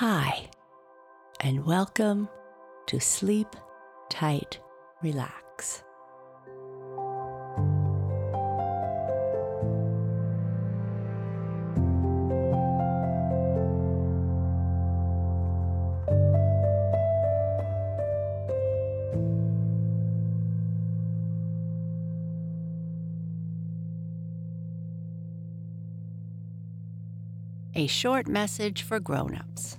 Hi, and welcome to Sleep Tight Relax. A short message for grown-ups.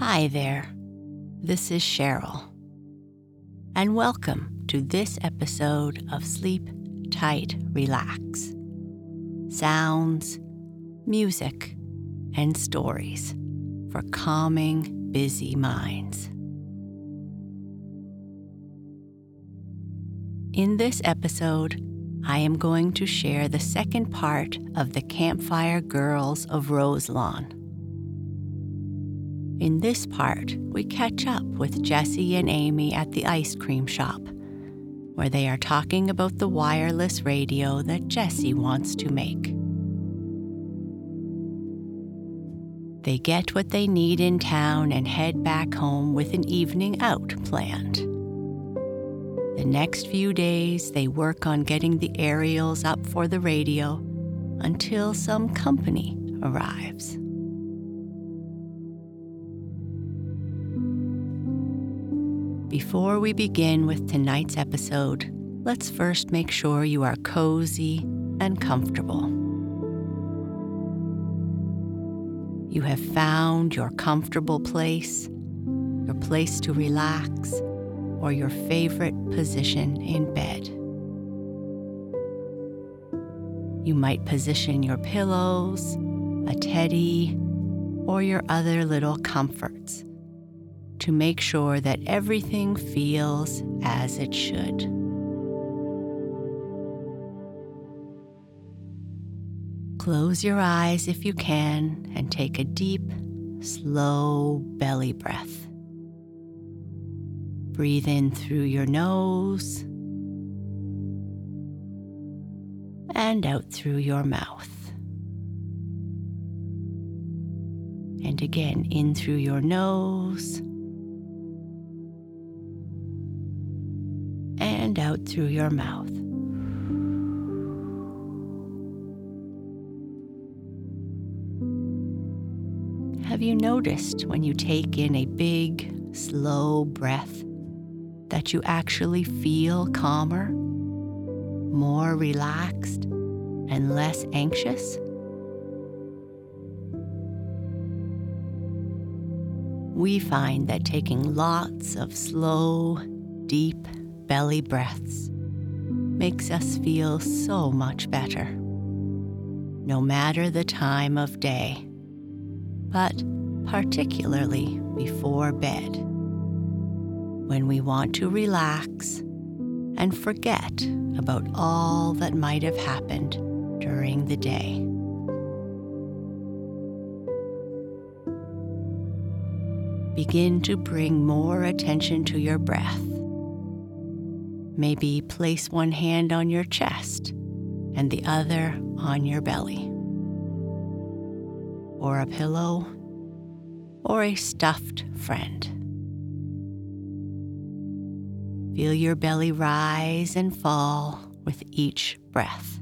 Hi there. This is Cheryl. And welcome to this episode of Sleep Tight Relax. Sounds, music, and stories for calming busy minds. In this episode, I am going to share the second part of the Campfire Girls of Roselawn. In this part, we catch up with Jessie and Amy at the ice cream shop, where they are talking about the wireless radio that Jessie wants to make. They get what they need in town and head back home with an evening out planned. The next few days, they work on getting the aerials up for the radio until some company arrives. Before we begin with tonight's episode, let's first make sure you are cozy and comfortable. You have found your comfortable place, your place to relax, or your favorite position in bed. You might position your pillows, a teddy, or your other little comforts to make sure that everything feels as it should. Close your eyes if you can and take a deep, slow belly breath. Breathe in through your nose and out through your mouth. And again, in through your nose and out through your mouth. Have you noticed when you take in a big, slow breath that you actually feel calmer, more relaxed, and less anxious? We find that taking lots of slow, deep belly breaths makes us feel so much better, no matter the time of day, but particularly before bed, when we want to relax and forget about all that might have happened during the day. Begin to bring more attention to your breath Maybe place one hand on your chest and the other on your belly, or a pillow, or a stuffed friend. Feel your belly rise and fall with each breath.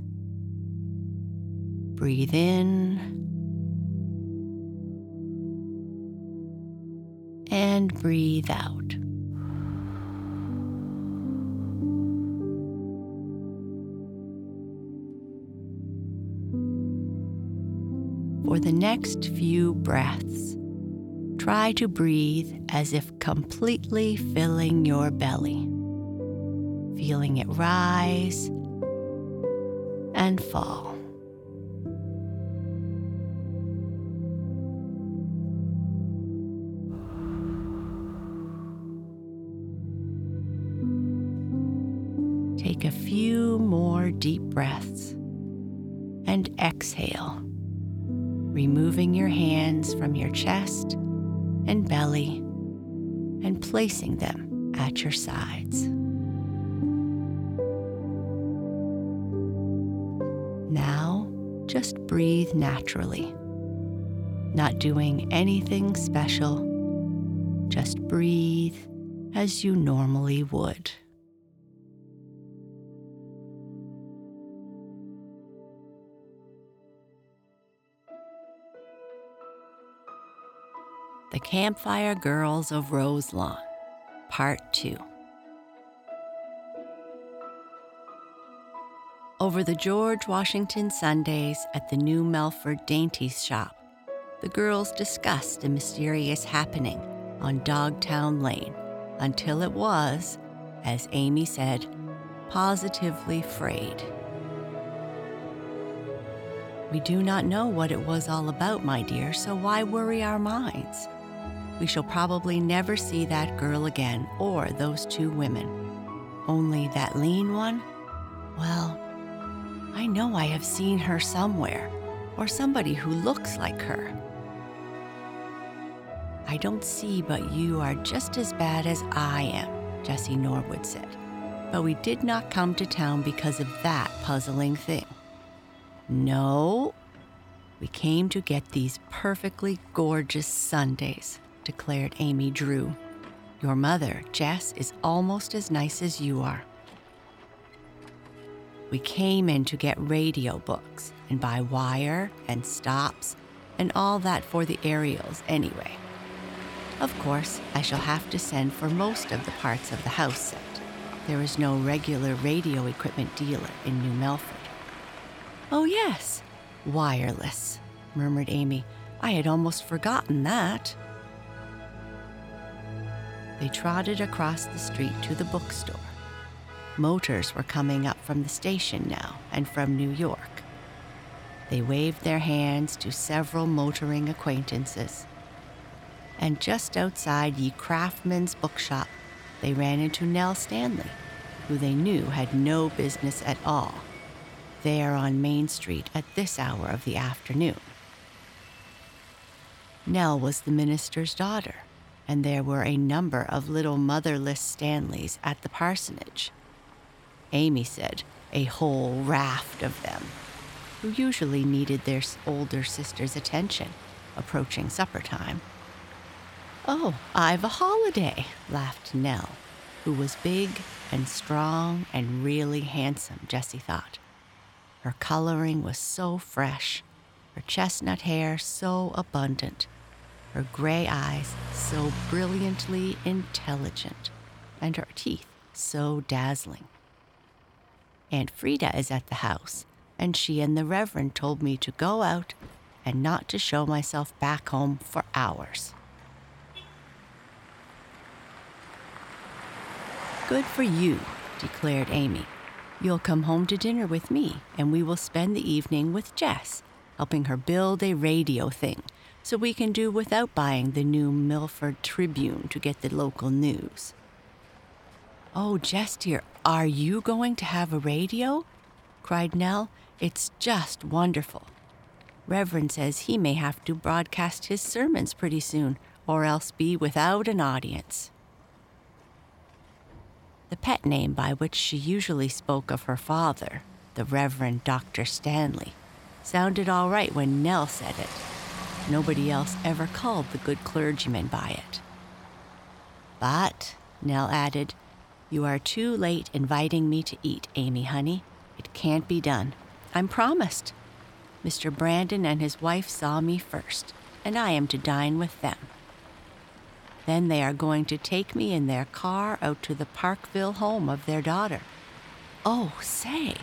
Breathe in and breathe out. For the next few breaths, try to breathe as if completely filling your belly, feeling it rise and fall. Take a few more deep breaths and exhale, removing your hands from your chest and belly and placing them at your sides. Now, just breathe naturally, not doing anything special. Just breathe as you normally would. The Campfire Girls of Roselawn, Part 2. Over the George Washington Sundays at the New Melford Dainties shop, the girls discussed a mysterious happening on Dogtown Lane until it was, as Amy said, positively frayed. We do not know what it was all about, my dear, so why worry our minds? We shall probably never see that girl again or those two women. Only that lean one? Well, I know I have seen her somewhere, or somebody who looks like her. I don't see but you are just as bad as I am, Jessie Norwood said. But we did not come to town because of that puzzling thing. No, we came to get these perfectly gorgeous sundaes declared Amy Drew. Your mother, Jess, is almost as nice as you are. We came in to get radio books and buy wire and stops and all that for the aerials anyway. Of course, I shall have to send for most of the parts of the house set. There is no regular radio equipment dealer in New Melford. Oh, yes, wireless, murmured Amy. I had almost forgotten that. They trotted across the street to the bookstore. Motors were coming up from the station now and from New York. They waved their hands to several motoring acquaintances. And just outside Ye Craftsman's bookshop, they ran into Nell Stanley, who they knew had no business at all there on Main Street at this hour of the afternoon. Nell was the minister's daughter and there were a number of little motherless Stanleys at the parsonage. Amy said a whole raft of them, who usually needed their older sister's attention approaching supper time. Oh, I've a holiday, laughed Nell, who was big and strong and really handsome, Jessie thought. Her coloring was so fresh, her chestnut hair so abundant, her gray eyes so brilliantly intelligent, and her teeth so dazzling. Aunt Frida is at the house, and she and the Reverend told me to go out and not to show myself back home for hours. Good for you, declared Amy. You'll come home to dinner with me, and we will spend the evening with Jess, helping her build a radio thing so we can do without buying the new Melford Tribune to get the local news. Oh, Jess, dear, are you going to have a radio? cried Nell. It's just wonderful. Reverend says he may have to broadcast his sermons pretty soon, or else be without an audience. The pet name by which she usually spoke of her father, the Reverend Dr. Stanley, sounded all right when Nell said it. Nobody else ever called the good clergyman by it. But, Nell added, you are too late inviting me to eat, Amy, honey. It can't be done. I'm promised. Mr. Brandon and his wife saw me first, and I am to dine with them. Then they are going to take me in their car out to the Parkville home of their daughter. Oh, say,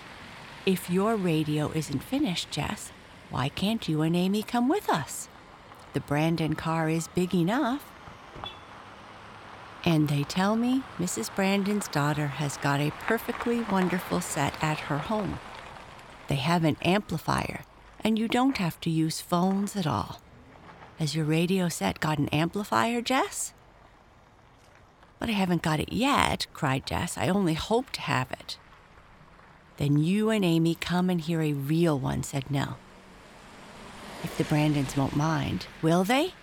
if your radio isn't finished, Jess, Why can't you and Amy come with us? The Brandon car is big enough. And they tell me Mrs. Brandon's daughter has got a perfectly wonderful set at her home. They have an amplifier, and you don't have to use phones at all. Has your radio set got an amplifier, Jess? But I haven't got it yet, cried Jess. I only hope to have it. Then you and Amy come and hear a real one, said Nell. If the Brandons won't mind, will they?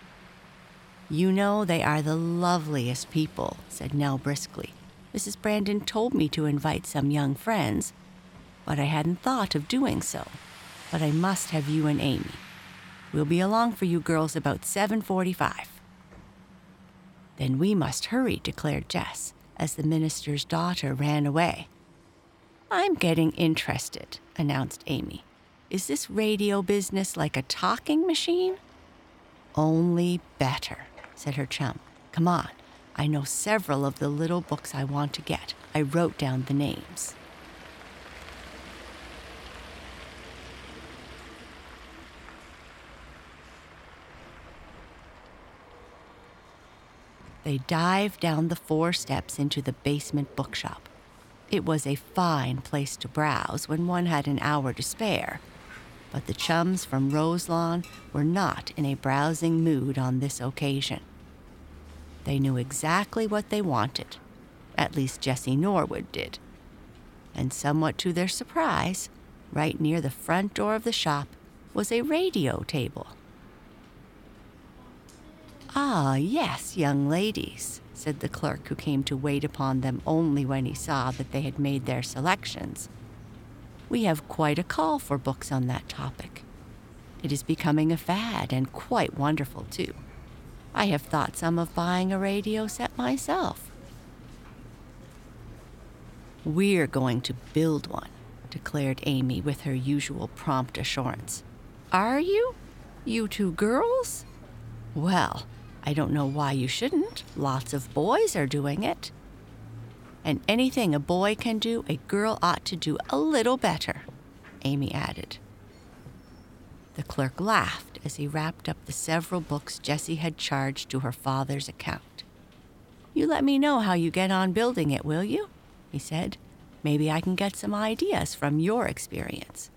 You know they are the loveliest people, said Nell briskly. Mrs. Brandon told me to invite some young friends, but I hadn't thought of doing so. But I must have you and Amy. We'll be along for you girls about 7:45. Then we must hurry, declared Jess, as the minister's daughter ran away. I'm getting interested, announced Amy. Is this radio business like a talking machine? Only better, said her chum. Come on, I know several of the little books I want to get. I wrote down the names. They dived down the four steps into the basement bookshop. It was a fine place to browse when one had an hour to spare, but the chums from Roselawn were not in a browsing mood on this occasion. They knew exactly what they wanted, at least Jessie Norwood did. And somewhat to their surprise, right near the front door of the shop was a radio table. Ah, yes, young ladies, said the clerk who came to wait upon them only when he saw that they had made their selections. We have quite a call for books on that topic. It is becoming a fad and quite wonderful, too. I have thought some of buying a radio set myself. We're going to build one, declared Amy with her usual prompt assurance. Are you? You two girls? Well, I don't know why you shouldn't. Lots of boys are doing it. And anything a boy can do, a girl ought to do a little better, Amy added. The clerk laughed as he wrapped up the several books Jessie had charged to her father's account. You let me know how you get on building it, will you? he said. Maybe I can get some ideas from your experience.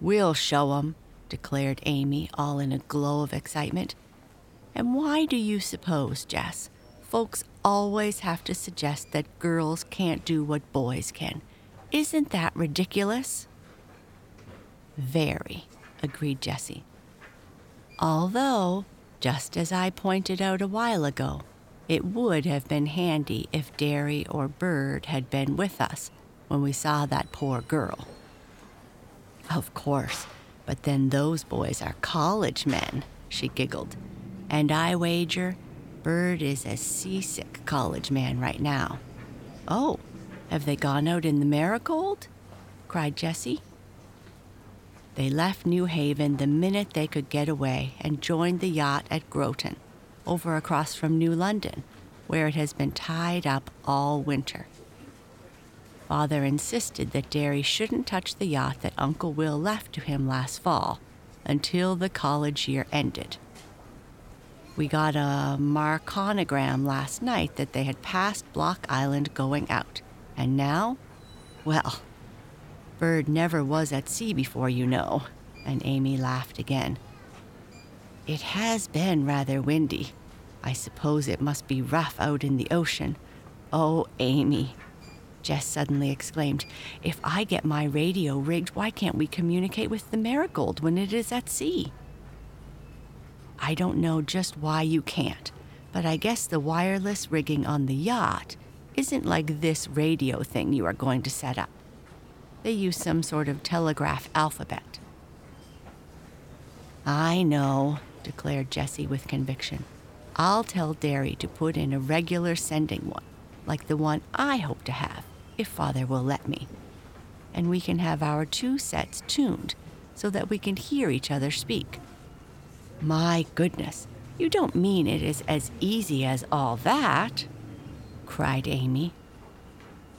We'll show 'em, declared Amy, all in a glow of excitement. And why do you suppose, Jess, folks always have to suggest that girls can't do what boys can? Isn't that ridiculous? Very, agreed Jessie. Although, just as I pointed out a while ago, it would have been handy if Derry or Bird had been with us when we saw that poor girl. Of course, but then those boys are college men, she giggled. And I wager Bird is a seasick college man right now. Oh, have they gone out in the Marigold? cried Jessie. They left New Haven the minute they could get away and joined the yacht at Groton, over across from New London, where it has been tied up all winter. Father insisted that Derry shouldn't touch the yacht that Uncle Will left to him last fall until the college year ended. We got a marconigram last night that they had passed Block Island going out. And now? Well, Bird never was at sea before, you know. And Amy laughed again. It has been rather windy. I suppose it must be rough out in the ocean. Oh, Amy, Jess suddenly exclaimed. If I get my radio rigged, why can't we communicate with the Marigold when it is at sea? I don't know just why you can't, but I guess the wireless rigging on the yacht isn't like this radio thing you are going to set up. They use some sort of telegraph alphabet. I know, declared Jessie with conviction. I'll tell Derry to put in a regular sending one, like the one I hope to have if Father will let me. And we can have our two sets tuned so that we can hear each other speak. My goodness, you don't mean it is as easy as all that? cried Amy.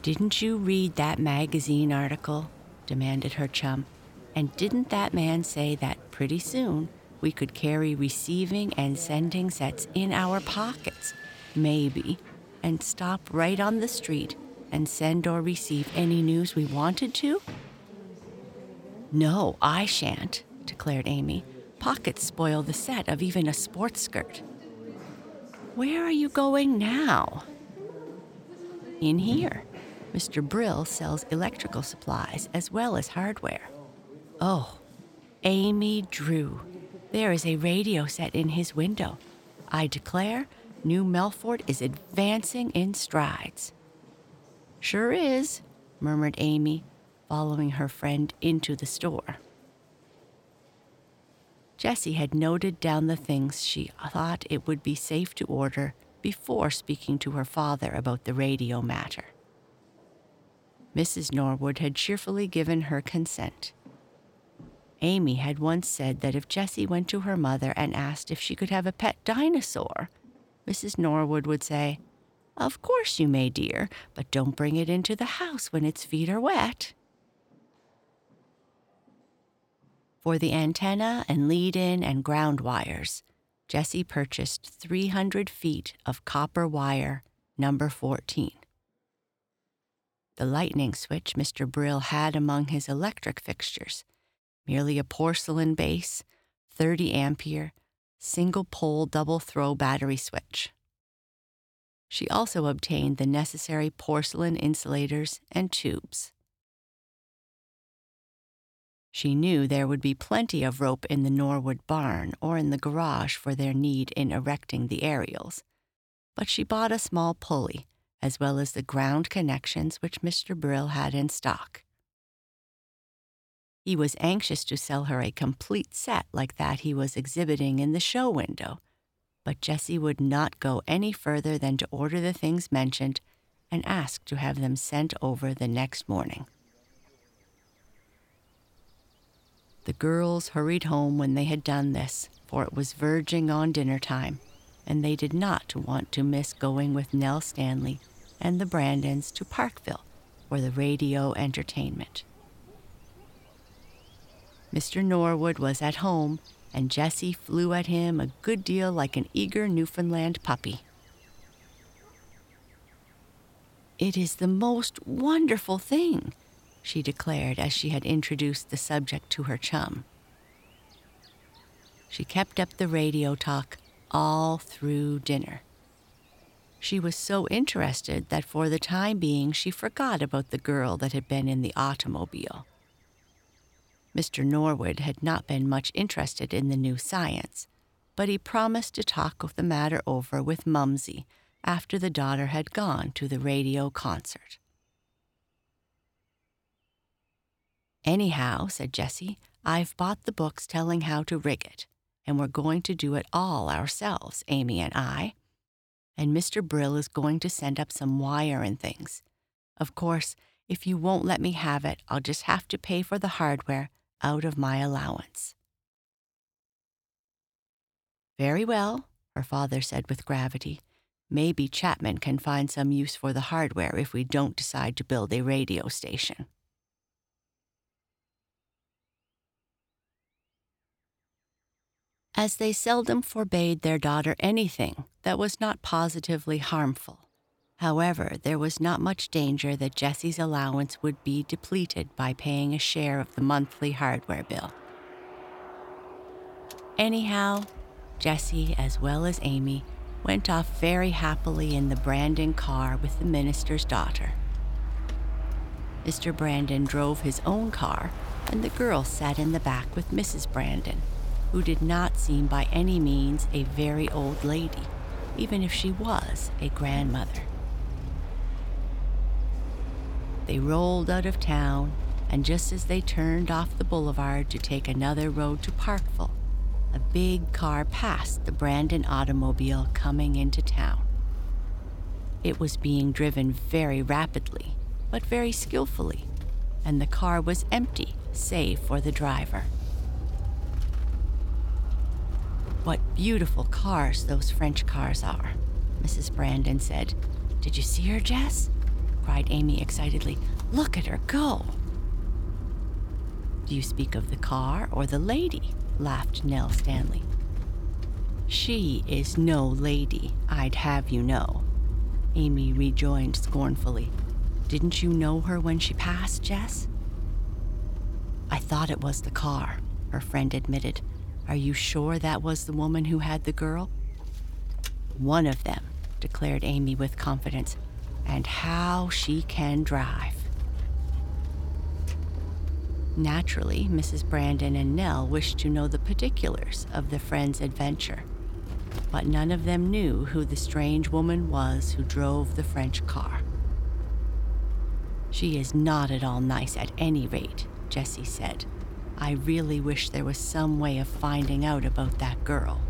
Didn't you read that magazine article? demanded her chum. And didn't that man say that pretty soon we could carry receiving and sending sets in our pockets, maybe, and stop right on the street and send or receive any news we wanted to? No, I shan't, declared Amy. Pockets spoil the set of even a sports skirt. Where are you going now? In here. Mr. Brill sells electrical supplies as well as hardware. Oh, Amy Drew. There is a radio set in his window. I declare, New Melford is advancing in strides. Sure is, murmured Amy, following her friend into the store. Jessie had noted down the things she thought it would be safe to order before speaking to her father about the radio matter. Mrs. Norwood had cheerfully given her consent. Amy had once said that if Jessie went to her mother and asked if she could have a pet dinosaur, Mrs. Norwood would say, Of course you may, dear, but don't bring it into the house when its feet are wet. For the antenna and lead in and ground wires, Jessie purchased 300 feet of copper wire, number 14. The lightning switch Mr. Brill had among his electric fixtures, merely a porcelain base, 30 ampere, single pole double throw battery switch. She also obtained the necessary porcelain insulators and tubes. She knew there would be plenty of rope in the Norwood barn or in the garage for their need in erecting the aerials, but she bought a small pulley as well as the ground connections which Mr. Brill had in stock. He was anxious to sell her a complete set like that he was exhibiting in the show window, but Jessie would not go any further than to order the things mentioned and ask to have them sent over the next morning. The girls hurried home when they had done this, for it was verging on dinner time, and they did not want to miss going with Nell Stanley and the Brandons to Parkville for the radio entertainment. Mr. Norwood was at home, and Jessie flew at him a good deal like an eager Newfoundland puppy. It is the most wonderful thing, she declared as she had introduced the subject to her chum. She kept up the radio talk all through dinner. She was so interested that for the time being she forgot about the girl that had been in the automobile. Mr. Norwood had not been much interested in the new science, but he promised to talk the matter over with Mumsy after the daughter had gone to the radio concert. Anyhow, said Jessie, I've bought the books telling how to rig it, and we're going to do it all ourselves, Amy and I. And Mr. Brill is going to send up some wire and things. Of course, if you won't let me have it, I'll just have to pay for the hardware out of my allowance. Very well, her father said with gravity. Maybe Chapman can find some use for the hardware if we don't decide to build a radio station. As they seldom forbade their daughter anything that was not positively harmful. However, there was not much danger that Jessie's allowance would be depleted by paying a share of the monthly hardware bill. Anyhow, Jessie, as well as Amy, went off very happily in the Brandon car with the minister's daughter. Mr. Brandon drove his own car, and the girl sat in the back with Mrs. Brandon who did not seem by any means a very old lady, even if she was a grandmother. They rolled out of town, and just as they turned off the boulevard to take another road to Parkville, a big car passed the Brandon automobile coming into town. It was being driven very rapidly, but very skillfully, and the car was empty save for the driver. What beautiful cars those French cars are, Mrs. Brandon said. Did you see her, Jess? cried Amy excitedly. Look at her go. Do you speak of the car or the lady? laughed Nell Stanley. She is no lady, I'd have you know, Amy rejoined scornfully. Didn't you know her when she passed, Jess? I thought it was the car, her friend admitted. Are you sure that was the woman who had the girl? One of them, declared Amy with confidence. And how she can drive. Naturally, Mrs. Brandon and Nell wished to know the particulars of the friend's adventure, but none of them knew who the strange woman was who drove the French car. She is not at all nice at any rate, Jessie said. I really wish there was some way of finding out about that girl.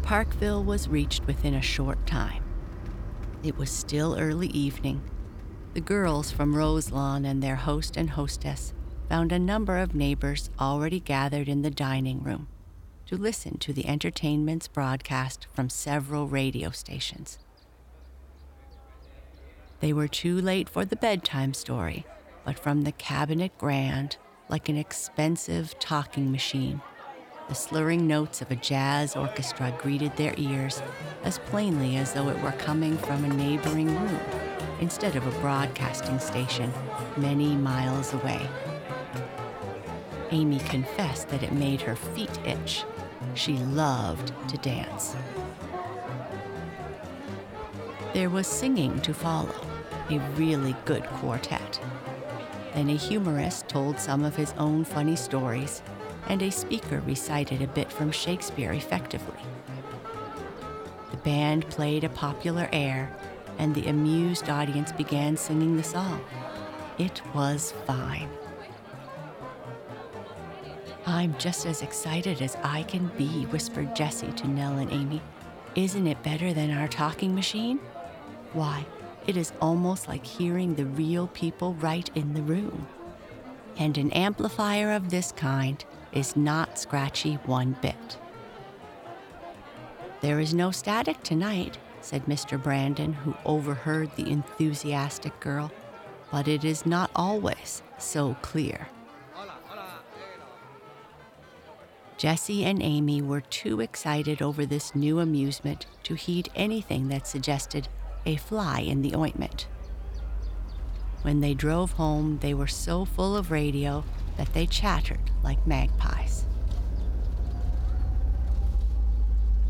Parkville was reached within a short time. It was still early evening. The girls from Roselawn and their host and hostess found a number of neighbors already gathered in the dining room to listen to the entertainments broadcast from several radio stations. They were too late for the bedtime story, but from the cabinet grand, like an expensive talking machine, the slurring notes of a jazz orchestra greeted their ears as plainly as though it were coming from a neighboring room instead of a broadcasting station many miles away. Amy confessed that it made her feet itch. She loved to dance. There was singing to follow, a really good quartet. Then a humorist told some of his own funny stories and a speaker recited a bit from Shakespeare effectively. The band played a popular air, and the amused audience began singing the song. It was fine. I'm just as excited as I can be, whispered Jessie to Nell and Amy. Isn't it better than our talking machine? Why, it is almost like hearing the real people right in the room. And an amplifier of this kind is not scratchy one bit. There is no static tonight, said Mr. Brandon, who overheard the enthusiastic girl, but it is not always so clear. Jessie and Amy were too excited over this new amusement to heed anything that suggested a fly in the ointment. When they drove home, they were so full of radio that they chattered like magpies.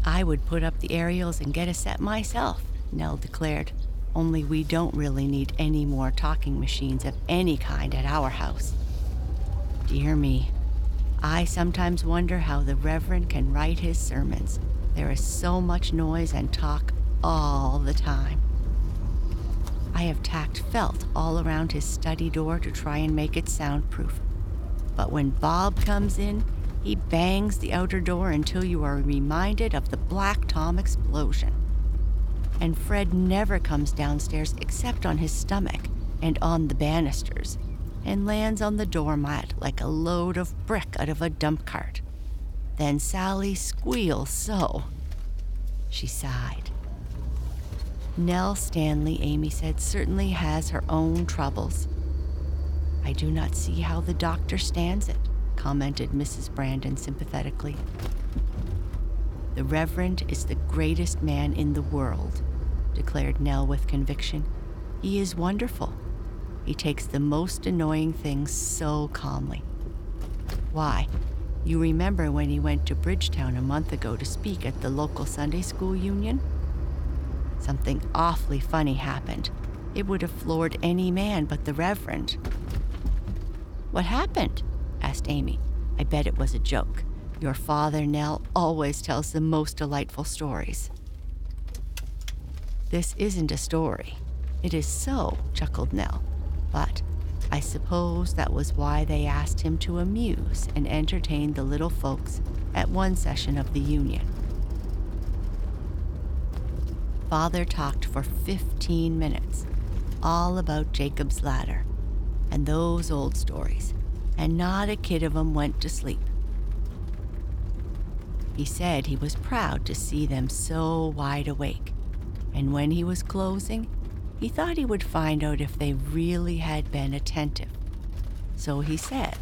I would put up the aerials and get a set myself, Nell declared, only we don't really need any more talking machines of any kind at our house. Dear me, I sometimes wonder how the Reverend can write his sermons. There is so much noise and talk all the time. I have tacked felt all around his study door to try and make it soundproof, but when Bob comes in, he bangs the outer door until you are reminded of the Black Tom explosion. And Fred never comes downstairs except on his stomach and on the banisters, and lands on the doormat like a load of brick out of a dump cart. Then Sally squeals so. She sighed. Nell Stanley, Amy said, certainly has her own troubles. I do not see how the doctor stands it, commented Mrs. Brandon sympathetically. The Reverend is the greatest man in the world, declared Nell with conviction. He is wonderful. He takes the most annoying things so calmly. Why, you remember when he went to Bridgetown a month ago to speak at the local Sunday school union? Something awfully funny happened. It would have floored any man but the Reverend. What happened? asked Amy. I bet it was a joke. Your father, Nell, always tells the most delightful stories. This isn't a story. It is so, chuckled Nell. But I suppose that was why they asked him to amuse and entertain the little folks at one session of the Union. Father talked for 15 minutes, all about Jacob's ladder and those old stories, and not a kid of 'em went to sleep. He said he was proud to see them so wide awake, and when he was closing, He thought he would find out if they really had been attentive. So he said,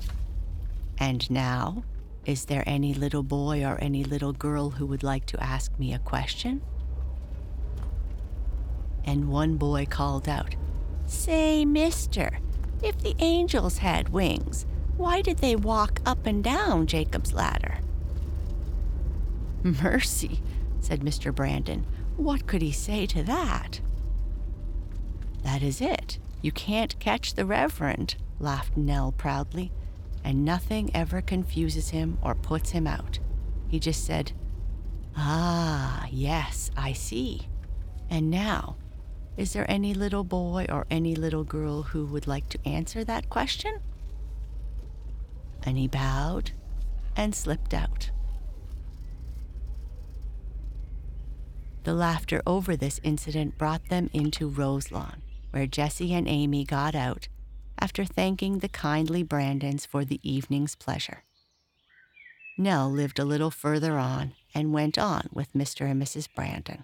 And now, is there any little boy or any little girl who would like to ask me a question? And one boy called out, Say, mister, if the angels had wings, why did they walk up and down Jacob's ladder? Mercy, said Mr. Brandon. What could he say to that? That is it. You can't catch the Reverend, laughed Nell proudly, and nothing ever confuses him or puts him out. He just said, Ah, yes, I see. And now, is there any little boy or any little girl who would like to answer that question? And he bowed and slipped out. The laughter over this incident brought them into Roselawn, where Jessie and Amy got out after thanking the kindly Brandons for the evening's pleasure. Nell lived a little further on and went on with Mr. and Mrs. Brandon.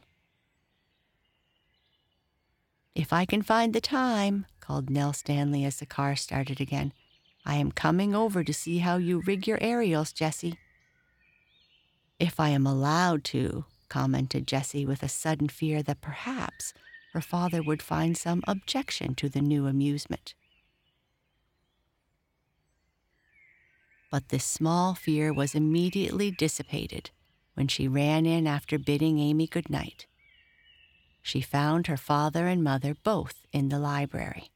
If I can find the time, called Nell Stanley as the car started again, I am coming over to see how you rig your aerials, Jessie. If I am allowed to, commented Jessie with a sudden fear that perhaps her father would find some objection to the new amusement. But this small fear was immediately dissipated when she ran in after bidding Amy good night. She found her father and mother both in the library.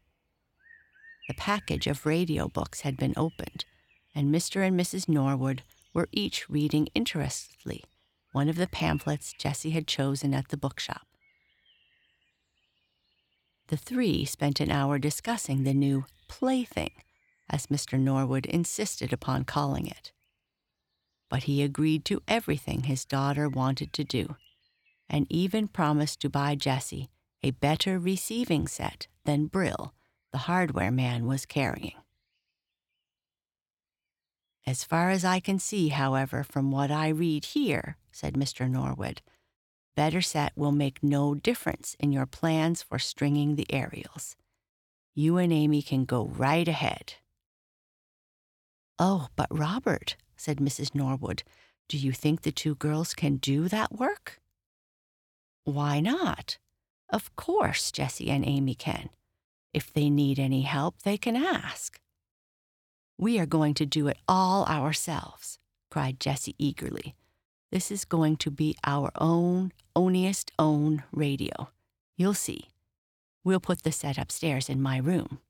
The package of radio books had been opened, and Mr. and Mrs. Norwood were each reading interestedly one of the pamphlets Jessie had chosen at the bookshop. The three spent an hour discussing the new plaything, as Mr. Norwood insisted upon calling it. But he agreed to everything his daughter wanted to do, and even promised to buy Jessie a better receiving set than Brill, the hardware man, was carrying. As far as I can see, however, from what I read here, said Mr. Norwood, better set will make no difference in your plans for stringing the aerials. You and Amy can go right ahead. Oh, but Robert, said Mrs. Norwood, do you think the two girls can do that work? Why not? Of course, Jessie and Amy can. If they need any help, they can ask. We are going to do it all ourselves, cried Jessie eagerly. This is going to be our own, oniest own radio. You'll see. We'll put the set upstairs in my room.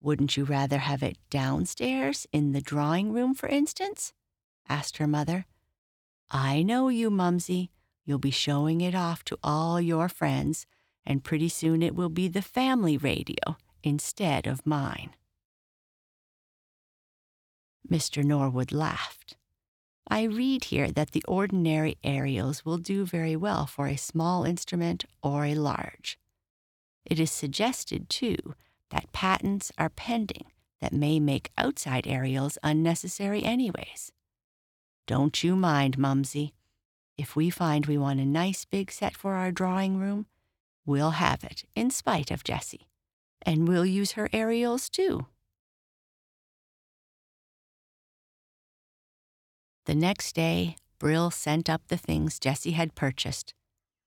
Wouldn't you rather have it downstairs in the drawing room, for instance? asked her mother. I know you, Mumsy. You'll be showing it off to all your friends, and pretty soon it will be the family radio instead of mine. Mr. Norwood laughed. I read here that the ordinary aerials will do very well for a small instrument or a large. It is suggested, too, that patents are pending that may make outside aerials unnecessary anyways. Don't you mind, Mumsy. If we find we want a nice big set for our drawing room, we'll have it in spite of Jessie. And we'll use her aerials too. The next day, Brill sent up the things Jessie had purchased,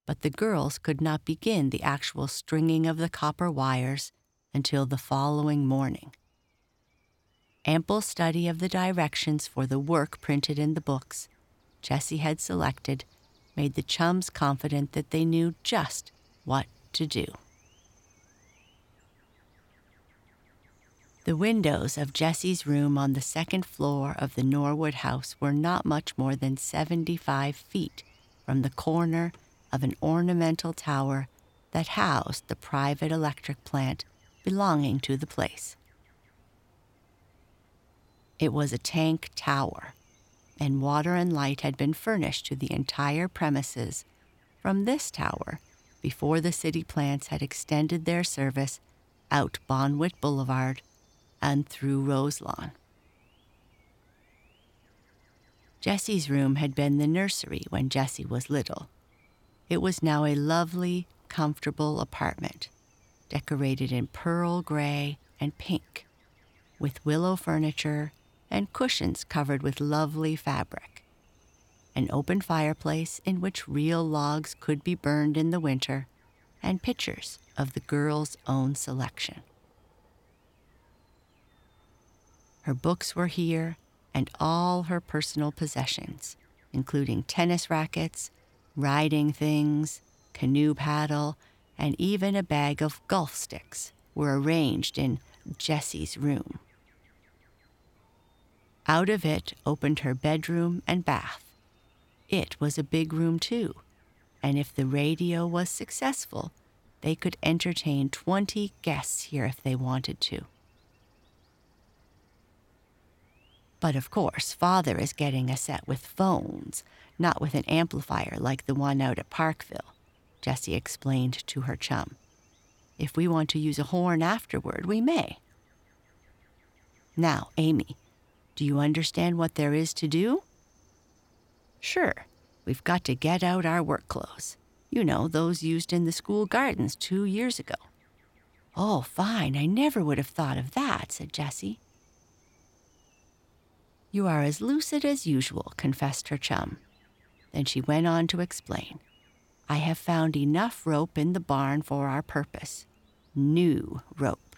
but the girls could not begin the actual stringing of the copper wires until the following morning. Ample study of the directions for the work printed in the books Jessie had selected made the chums confident that they knew just what to do. The windows of Jessie's room on the second floor of the Norwood house were not much more than 75 feet from the corner of an ornamental tower that housed the private electric plant belonging to the place. It was a tank tower, and water and light had been furnished to the entire premises from this tower before the city plants had extended their service out Bonwit Boulevard and through Roselawn. Jessie's room had been the nursery when Jessie was little. It was now a lovely, comfortable apartment, decorated in pearl gray and pink, with willow furniture and cushions covered with lovely fabric. An open fireplace in which real logs could be burned in the winter, and pictures of the girl's own selection. Her books were here, and all her personal possessions, including tennis rackets, riding things, canoe paddle, and even a bag of golf sticks, were arranged in Jessie's room. Out of it opened her bedroom and bath. It was a big room, too, and if the radio was successful, they could entertain 20 guests here if they wanted to. But of course, Father is getting a set with phones, not with an amplifier like the one out at Parkville, Jessie explained to her chum. If we want to use a horn afterward, we may. Now, Amy, do you understand what there is to do? Sure, we've got to get out our work clothes. You know, those used in the school gardens two years ago. Oh, fine, I never would have thought of that, said Jessie. You are as lucid as usual, confessed her chum. Then she went on to explain. I have found enough rope in the barn for our purpose. New rope.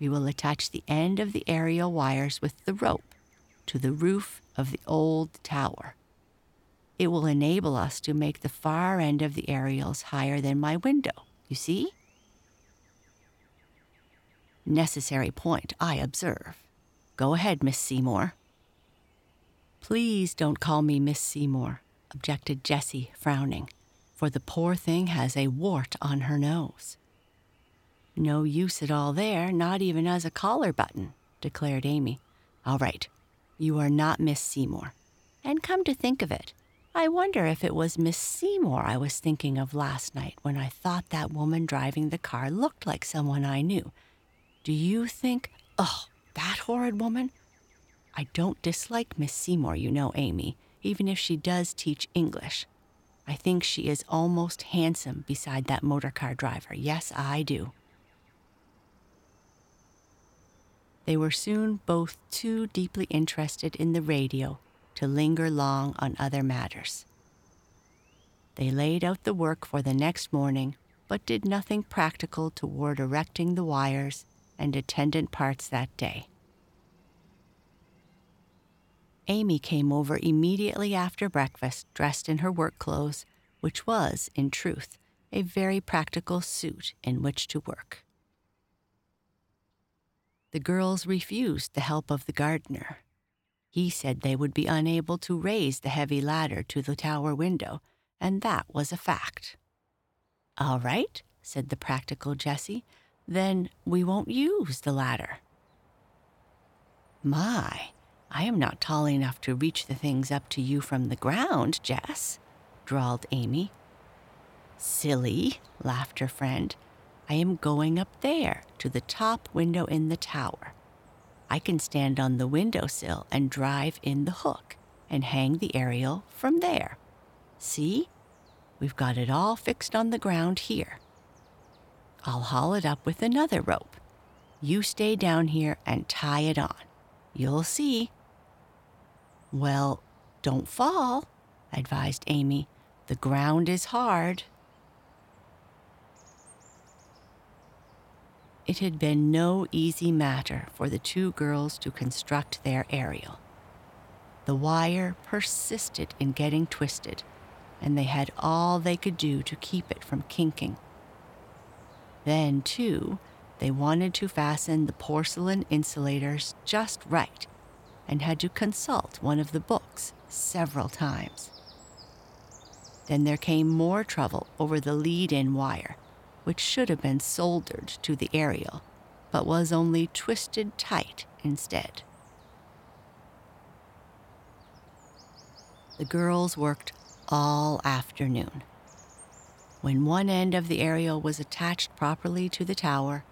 We will attach the end of the aerial wires with the rope to the roof of the old tower. It will enable us to make the far end of the aerials higher than my window. You see? Necessary point, I observe. Go ahead, Miss Seymour. Please don't call me Miss Seymour, objected Jessie, frowning, for the poor thing has a wart on her nose. No use at all there, not even as a collar button, declared Amy. All right, you are not Miss Seymour. And come to think of it, I wonder if it was Miss Seymour I was thinking of last night when I thought that woman driving the car looked like someone I knew. Do you think, oh, that horrid woman? I don't dislike Miss Seymour, you know, Amy, even if she does teach English. I think she is almost handsome beside that motor car driver. Yes, I do. They were soon both too deeply interested in the radio to linger long on other matters. They laid out the work for the next morning, but did nothing practical toward erecting the wires and attendant parts that day. Amy came over immediately after breakfast, dressed in her work clothes, which was, in truth, a very practical suit in which to work. The girls refused the help of the gardener. He said they would be unable to raise the heavy ladder to the tower window, and that was a fact. All right, said the practical Jessie, then we won't use the ladder. My, I am not tall enough to reach the things up to you from the ground, Jess, drawled Amy. Silly, laughed her friend. I am going up there to the top window in the tower. I can stand on the windowsill and drive in the hook and hang the aerial from there. See? We've got it all fixed on the ground here. I'll haul it up with another rope. You stay down here and tie it on. You'll see. Well, don't fall, advised Amy. The ground is hard. It had been no easy matter for the two girls to construct their aerial. The wire persisted in getting twisted, and they had all they could do to keep it from kinking. Then, too, they wanted to fasten the porcelain insulators just right and had to consult one of the books several times. Then there came more trouble over the lead in wire, which should have been soldered to the aerial, but was only twisted tight instead. The girls worked all afternoon. When one end of the aerial was attached properly to the tower,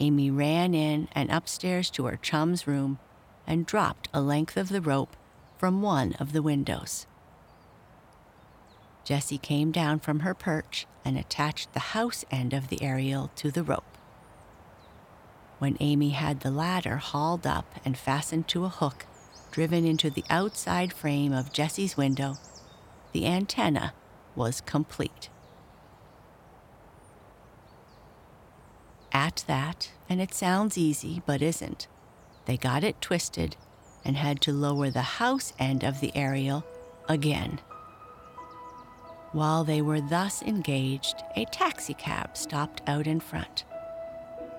Amy ran in and upstairs to her chum's room and dropped a length of the rope from one of the windows. Jessie came down from her perch and attached the house end of the aerial to the rope. When Amy had the ladder hauled up and fastened to a hook driven into the outside frame of Jessie's window, the antenna was complete. At that, and it sounds easy but isn't, they got it twisted and had to lower the house end of the aerial again. While they were thus engaged, a taxicab stopped out in front.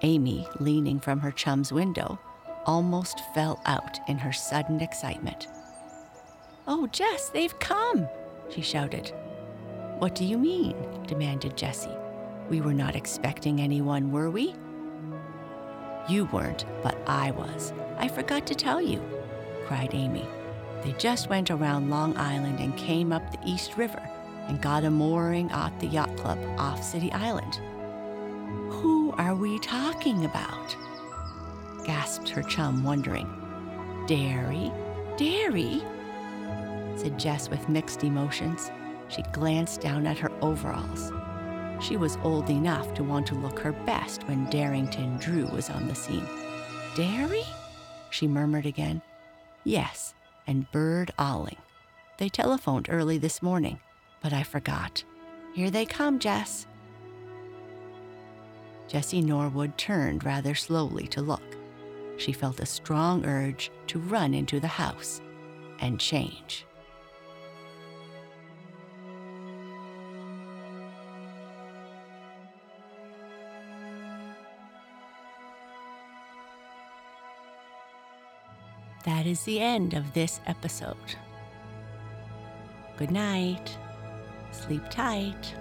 Amy, leaning from her chum's window, almost fell out in her sudden excitement. Oh, Jess, they've come, she shouted. What do you mean? demanded Jessie. We were not expecting anyone, were we? You weren't, but I was. I forgot to tell you, cried Amy. They just went around Long Island and came up the East River and got a mooring at the yacht club off City Island. Who are we talking about? gasped her chum, wondering. Darry? Darry? said Jess with mixed emotions. She glanced down at her overalls. She was old enough to want to look her best when Darrington Drew was on the scene. Darry? she murmured again. Yes, and Bird Alling. They telephoned early this morning, but I forgot. Here they come, Jess. Jessie Norwood turned rather slowly to look. She felt a strong urge to run into the house and change. That is the end of this episode. Good night. Sleep tight.